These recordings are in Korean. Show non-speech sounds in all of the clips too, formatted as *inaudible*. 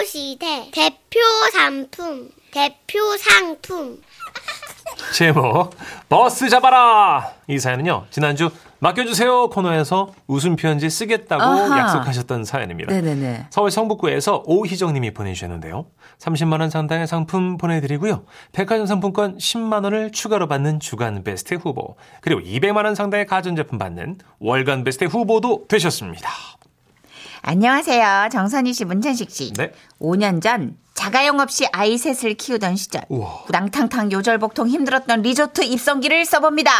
소시대 대표 상품 대표 상품 *laughs* 제목 버스 잡아라 이 사연은요 지난주 맡겨주세요 코너에서 웃음 편지 쓰겠다고 아하. 약속하셨던 사연입니다. 네네네. 서울 성북구에서 오희정님이 보내주셨는데요. 30만 원 상당의 상품 보내드리고요. 백화점 상품권 10만 원을 추가로 받는 주간 베스트 후보 그리고 200만 원 상당의 가전제품 받는 월간 베스트 후보도 되셨습니다. 안녕하세요. 정선희 씨, 문천식 씨. 네. 5년 전 자가용 없이 아이 셋을 키우던 시절 우와. 우당탕탕 요절복통 힘들었던 리조트 입성기를 써봅니다.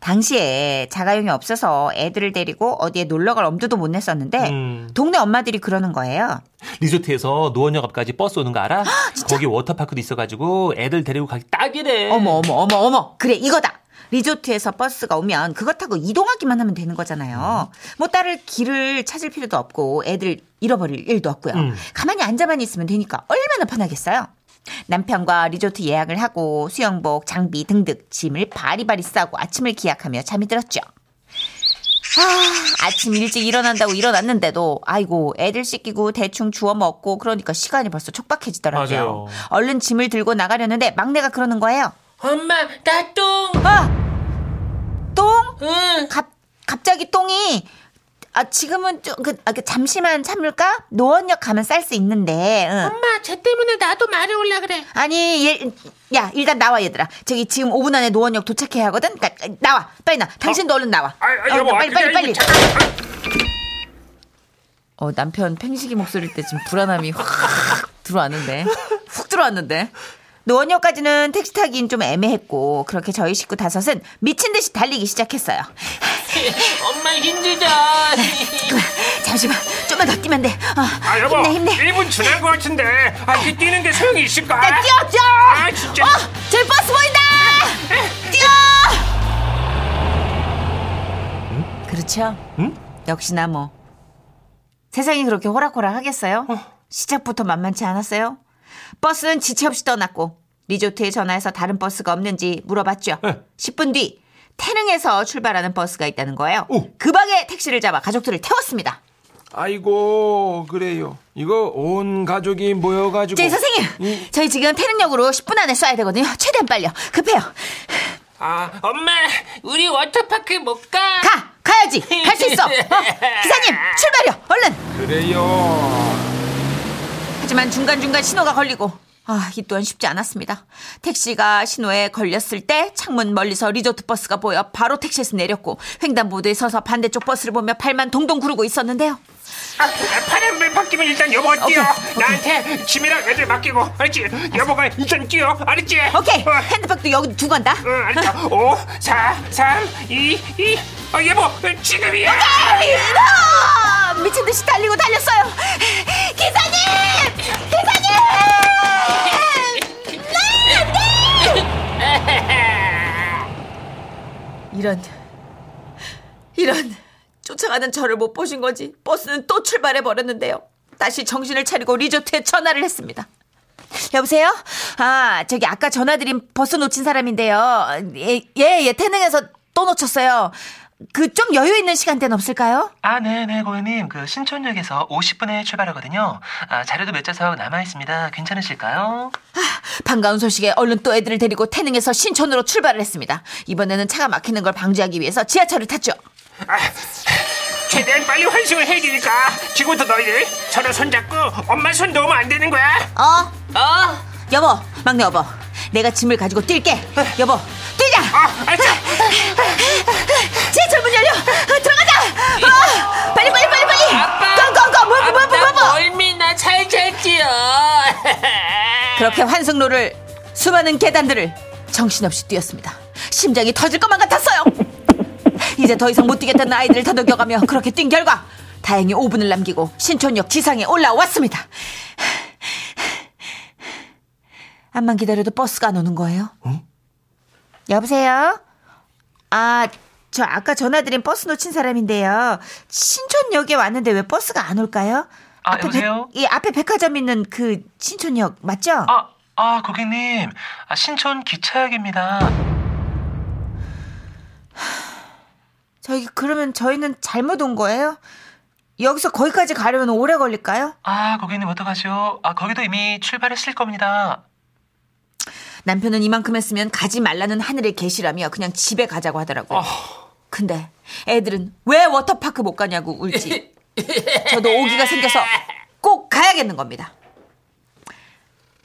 당시에 자가용이 없어서 애들을 데리고 어디에 놀러 갈 엄두도 못 냈었는데 음. 동네 엄마들이 그러는 거예요. 리조트에서 노원역 앞까지 버스 오는 거 알아? *gasps* 거기 워터파크도 있어가지고 애들 데리고 가기 딱이래. 어머 어머 어머 어머 그래 이거다. 리조트에서 버스가 오면 그거 타고 이동하기만 하면 되는 거잖아요. 뭐 따를 길을 찾을 필요도 없고 애들 잃어버릴 일도 없고요. 음. 가만히 앉아만 있으면 되니까 얼마나 편하겠어요. 남편과 리조트 예약을 하고 수영복, 장비 등등 짐을 바리바리 싸고 아침을 기약하며 잠이 들었죠. 아, 아침 일찍 일어난다고 일어났는데도 아이고 애들 씻기고 대충 주워 먹고 그러니까 시간이 벌써 촉박해지더라고요. 맞아요. 얼른 짐을 들고 나가려는데 막내가 그러는 거예요. 엄마, 나 똥! 아! 똥? 응. 갑, 갑자기 똥이 아 지금은 좀 그, 아, 그 잠시만 참을까? 노원역 가면 쌀 수 있는데. 응. 엄마, 쟤 때문에 나도 말해 올라 그래. 아니, 얘, 야, 일단 나와, 얘들아. 저기 지금 5분 안에 노원역 도착해야 하거든? 그니까, 나와. 빨리 나. 당신도 얼른 나와. 아, 아, 여보, 어, 빨리, 아, 빨리, 빨리. 어, 남편 팽식이 목소리 때 지금 불안함이 확 들어왔는데. *laughs* 훅 들어왔는데. 노원역까지는 택시 타기는 좀 애매했고, 그렇게 저희 식구 다섯은 미친 듯이 달리기 시작했어요. *laughs* 엄마 힘들다. *laughs* 잠시만, 좀만 더 뛰면 돼. 어, 아 여보 힘내, 힘내. 1분 지난 것 같은데 아 이게 뛰는 게 소용이 있을까? 야, 뛰어, 뛰어! 아 진짜 어, 저기 버스 보인다! 뛰어! 그렇죠. 응? 역시나 뭐 세상이 그렇게 호락호락 하겠어요? 어. 시작부터 만만치 않았어요. 버스는 지체 없이 떠났고 리조트에 전화해서 다른 버스가 없는지 물어봤죠. 네. 10분 뒤 태릉에서 출발하는 버스가 있다는 거예요. 오. 그 방에 택시를 잡아 가족들을 태웠습니다. 아이고 그래요 이거 온 가족이 모여가지고 저희 선생님, 이- 저희 지금 태릉역으로 10분 안에 쏴야 되거든요. 최대한 빨리요. 급해요. 아 엄마, 우리 워터파크 못 가. 가! 가야지! 갈 수 있어! 어, *laughs* 기사님, 출발이요! 얼른! 그래요 하지만 중간중간 신호가 걸리고, 아, 이 또한 쉽지 않았습니다. 택시가 신호에 걸렸을 때 창문 멀리서 리조트 버스가 보여 바로 택시에서 내렸고, 횡단보도에 서서 반대쪽 버스를 보며 발만 동동 구르고 있었는데요. 아, 파란불 바뀌면 일단 여보가 뛰어. 오케이, 나한테 짐이랑 애들 맡기고. 알았지? 여보가 일단 뛰어. 알았지? 오케이! 어, 핸드백도 여기 두고 간다. 응 알았어 5 4 3 2 2 어, 여보 지금이야. 아, 미친 듯이 달리고 달렸어요. 이런 이런 쫓아가는 저를 못 보신 거지. 버스는 또 출발해 버렸는데요. 다시 정신을 차리고 리조트에 전화를 했습니다. 여보세요? 아, 저기 아까 전화드린 버스 놓친 사람인데요. 예, 예, 예 태능에서 또 놓쳤어요. 그 좀 여유 있는 시간대는 없을까요? 아, 네네, 고객님. 그 신촌역에서 50분에 출발하거든요. 아, 자료도 몇 좌석 남아있습니다. 괜찮으실까요? 반가운 소식에 얼른 또 애들을 데리고 태능에서 신촌으로 출발을 했습니다. 이번에는 차가 막히는 걸 방지하기 위해서 지하철을 탔죠. 아, 최대한 빨리 환승을 해야 되니까 지금부터 너희들 서로 손잡고 엄마 손 놓으면 안 되는 거야 어? 어, 여보, 막내 여보. 내가 짐을 가지고 뛸게. 여보, 뛰자! 아 알았 어 지하철 문 열려! 어, 들어가자! 어, 빨리, 빨리, 빨리, 빨리! 아빠. 고고고! 무브, 무브, 나 무브! 멀미나 살살 뛰어. *laughs* 그렇게 환승로를 수많은 계단들을 정신없이 뛰었습니다. 심장이 터질 것만 같았어요. *laughs* 이제 더 이상 못 뛰겠다는 아이들을 다독여가며 그렇게 뛴 결과 다행히 5분을 남기고 신촌역 지상에 올라왔습니다. 암만 기다려도 버스가 안 오는 거예요. 여보세요? 아, 저 아까 전화드린 버스 놓친 사람인데요. 신촌역에 왔는데 왜 버스가 안 올까요? 아, 앞에 여보세요? 백, 이 앞에 백화점 있는 그 신촌역 맞죠? 아, 아, 고객님. 아, 신촌 기차역입니다. *sighs* 저희 그러면 저희는 잘못 온 거예요? 여기서 거기까지 가려면 오래 걸릴까요? 아, 고객님 어떡하죠? 아, 거기도 이미 출발했을 겁니다. 남편은 이만큼 했으면 가지 말라는 하늘의 계시라며 그냥 집에 가자고 하더라고요. 근데 애들은 왜 워터파크 못 가냐고 울지. *laughs* 저도 오기가 생겨서 꼭 가야겠는 겁니다.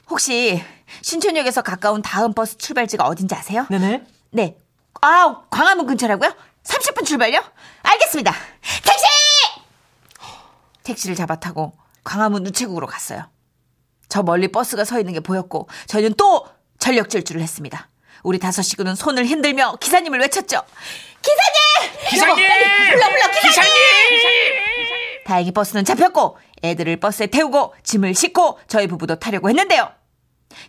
혹시 신촌역에서 가까운 다음 버스 출발지가 어딘지 아세요? 네네. 네. 아, 광화문 근처라고요? 30분 출발요? 알겠습니다. 택시! 택시를 잡아 타고 광화문 우체국으로 갔어요. 저 멀리 버스가 서 있는 게 보였고 저희는 또 전력 질주를 했습니다. 우리 다섯 식구는 손을 흔들며 기사님을 외쳤죠. 기사님! 기사님! 여보, 빨리 불러 불러 기사님! 다행히 버스는 잡혔고 애들을 버스에 태우고 짐을 싣고 저희 부부도 타려고 했는데요.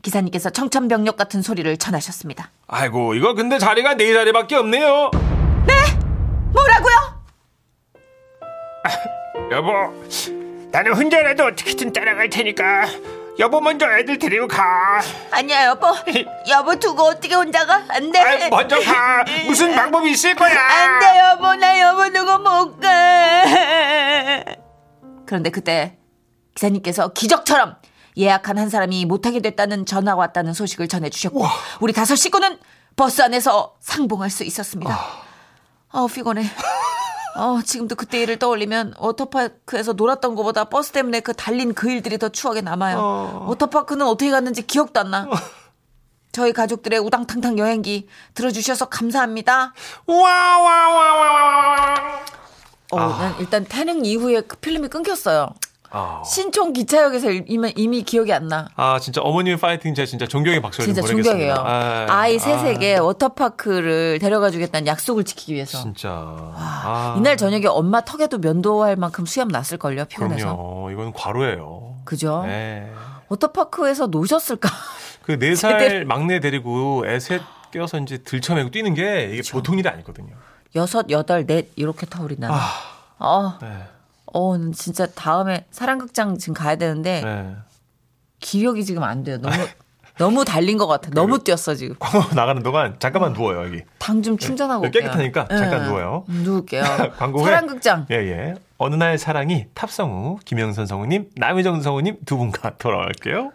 기사님께서 청천벽력 같은 소리를 전하셨습니다. 아이고, 이거 근데 자리가 네 자리밖에 없네요. 뭐라고요? 여보, 나는 혼자라도 어떻게든 따라갈 테니까 여보 먼저 애들 데리고 가. 아니야 여보 여보 두고 어떻게 혼자 가? 안 돼 아, 먼저 가. 무슨 방법이 있을 거야. 안 돼 여보 나 여보 두고 못 가 그런데 그때 기사님께서 기적처럼 예약한 한 사람이 못하게 됐다는 전화가 왔다는 소식을 전해주셨고 우리 다섯 식구는 버스 안에서 상봉할 수 있었습니다 아 우 피곤해 어, 지금도 그때 일을 떠올리면 워터파크에서 놀았던 것보다 버스 때문에 그 달린 그 일들이 더 추억에 남아요. 워터파크는 어떻게 갔는지 기억도 안 나. 저희 가족들의 우당탕탕 여행기 들어주셔서 감사합니다. 와와와와와. 어, 난 일단 태릉 이후에 그 필름이 끊겼어요. 아. 신촌 기차역에서 이미, 이미 기억이 안 나. 아, 진짜 어머님 파이팅 제가 진짜 존경의 박수를 진짜. 존경해요. 아, 아, 셋에게 워터파크를 데려가 주겠다는 약속을 지키기 위해서. 진짜. 아, 이날 저녁에 엄마 턱에도 면도할 만큼 수염 났을 걸요, 피곤해서. 그럼요. 이건 과로예요. 그죠? 네. 워터파크에서 노셨을까? 그 네 *laughs* 살. 막내 데리고 애셋 껴서 이제 들쳐매고 뛰는 게 이게 보통 일이 아니거든요. 여섯, 여덟, 넷 이렇게 타오리 나는. 아, 어, 네. 어, 난 진짜 다음에 사랑극장 지금 가야 되는데 네. 기억이 지금 안 돼요. 너무 *laughs* 너무 달린 것 같아. 너무 뛰었어 지금. 광고 나가는 동안 잠깐만 누워요 여기. 당 좀 충전하고 올게요. 깨끗하니까 잠깐 누워요. 음, 누울게요. *laughs* 광고 사랑극장. 예, 예. 어느 날 사랑이 탑성우, 김영선 성우님, 남희정 성우님 두 분과 돌아올게요.